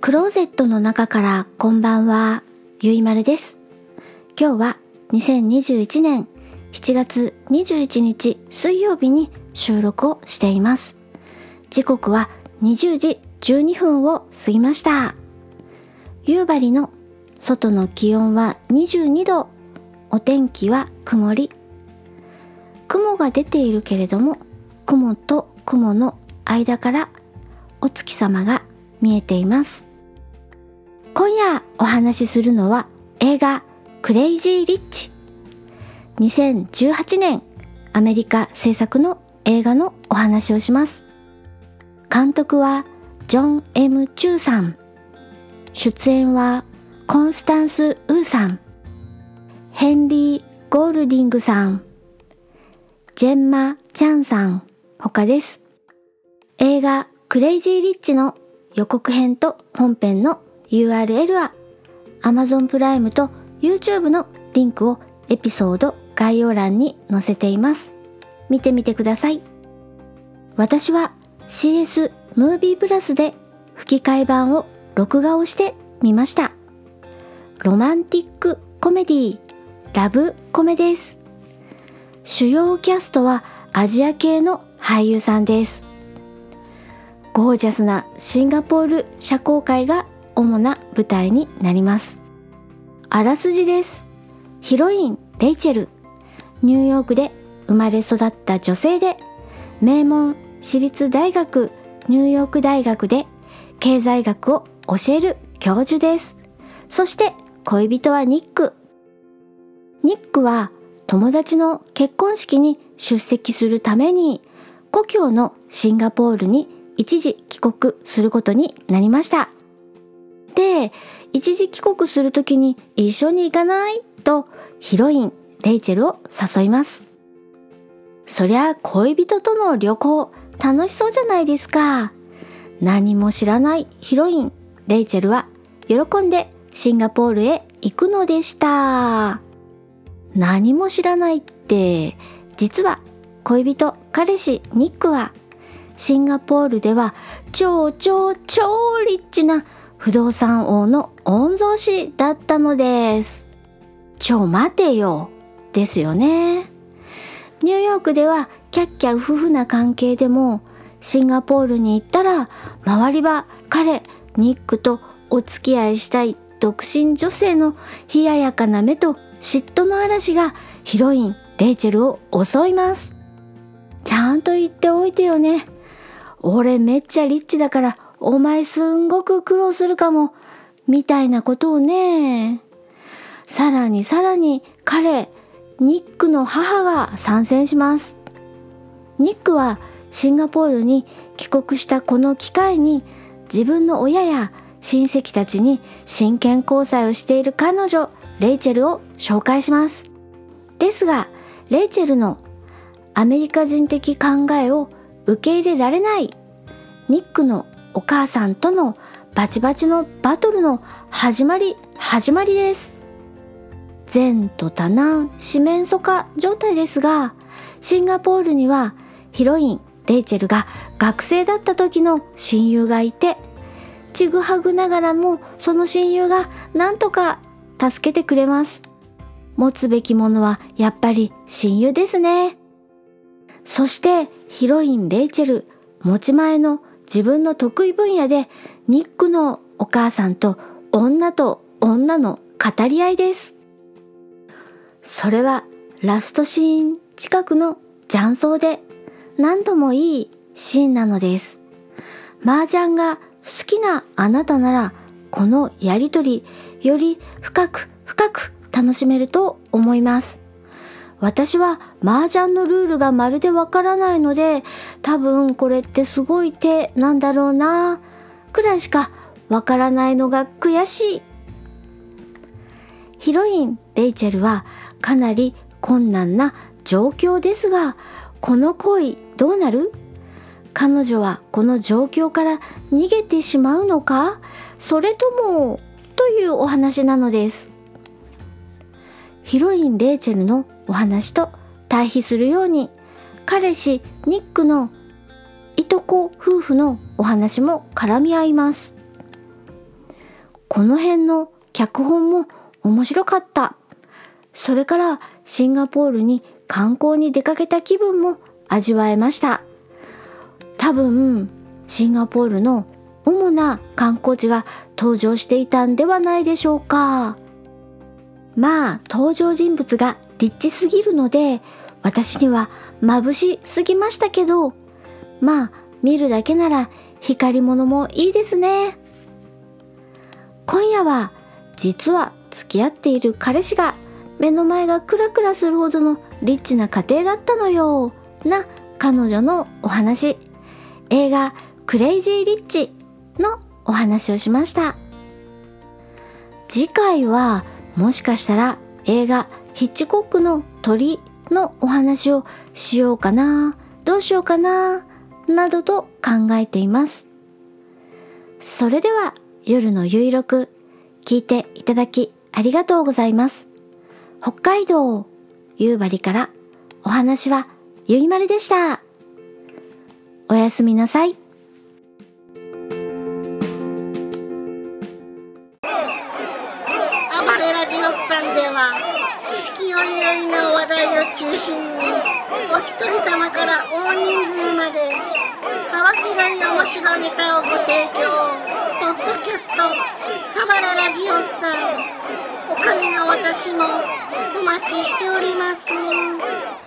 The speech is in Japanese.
クローゼットの中からこんばんは、ゆいまるです。今日は2021年7月21日水曜日に収録をしています。時刻は20時12分を過ぎました。夕張の外の気温は22度、お天気は曇り。雲が出ているけれども、雲と雲の間からお月様が見えています。今夜お話しするのは映画クレイジー・リッチ2018年アメリカ制作の映画のお話をします。監督はジョン・ M・ チューさん。出演はコンスタンス・ウーさん。ヘンリー・ゴールディングさん。ジェンマ・チャンさん。他です。映画クレイジー・リッチの予告編と本編の URL は Amazon プライムと YouTube のリンクをエピソード概要欄に載せています。見てみてください。私は CS ムービープラスで吹き替え版を録画をしてみました。ロマンティックコメディラブコメです。主要キャストはアジア系の俳優さんです。ゴージャスなシンガポール社交界が主な舞台になります。あらすじです。ヒロイン、レイチェル。ニューヨークで生まれ育った女性で、名門私立大学、ニューヨーク大学で経済学を教える教授です。そして恋人はニック。ニックは友達の結婚式に出席するために故郷のシンガポールに一時帰国することになりました。で、一時帰国するときに一緒に行かないとヒロインレイチェルを誘います。そりゃ恋人との旅行楽しそうじゃないですか。何も知らないヒロインレイチェルは喜んでシンガポールへ行くのでした。何も知らないって実は恋人彼氏ニックはシンガポールでは超超超リッチな不動産王の御曹司だったのです。ちょ待てよですよね。ニューヨークではキャッキャウフフな関係でもシンガポールに行ったら周りは彼ニックとお付き合いしたい独身女性の冷ややかな目と嫉妬の嵐がヒロインレイチェルを襲います。ちゃんと言っておいてよね。俺めっちゃリッチだからお前すんごく苦労するかも、みたいなことをね。さらにさらに彼、ニックの母が参戦します。ニックはシンガポールに帰国したこの機会に自分の親や親戚たちに真剣交際をしている彼女、レイチェルを紹介します。ですが、レイチェルのアメリカ人的考えを受け入れられないニックのお母さんとのバチバチのバトルの始まり始まりです。前途多難四面楚歌状態ですがシンガポールにはヒロインレイチェルが学生だった時の親友がいてちぐはぐながらもその親友がなんとか助けてくれます。持つべきものはやっぱり親友ですね。そしてヒロインレイチェル持ち前の自分の得意分野でニックのお母さんと女と女の語り合いです。それはラストシーン近くの雀荘で何ともいいシーンなのです。麻雀が好きなあなたならこのやりとりより深く深く楽しめると思います。私は麻雀のルールがまるでわからないので多分これってすごい手なんだろうなくらいしかわからないのが悔しい。ヒロインレイチェルはかなり困難な状況ですがこの恋どうなる？彼女はこの状況から逃げてしまうのか？それともというお話なのです。ヒロインレイチェルのお話と対比するように彼氏ニックのいとこ夫婦のお話も絡み合いますこの辺の脚本も面白かった。それからシンガポールに観光に出かけた気分も味わえました。多分シンガポールの主な観光地が登場していたんではないでしょうか。まあ登場人物がリッチすぎるので私には眩しすぎましたけどまあ見るだけなら光り物もいいですね。今夜は実は付き合っている彼氏が目の前がクラクラするほどのリッチな家庭だったのよな彼女のお話。映画クレイジーリッチのお話をしました。次回はもしかしたら映画ヒッチコックの鳥のお話をしようかなどうしようかななどと考えています。それでは夜のゆいろく聞いていただきありがとうございます。北海道夕張からお話はゆいまるでした。おやすみなさい。ジオスさんでは四季折々の話題を中心にお一人様から大人数まで幅広い面白ネタをご提供ポッドキャストカバララジオスさんおかみの私もお待ちしております。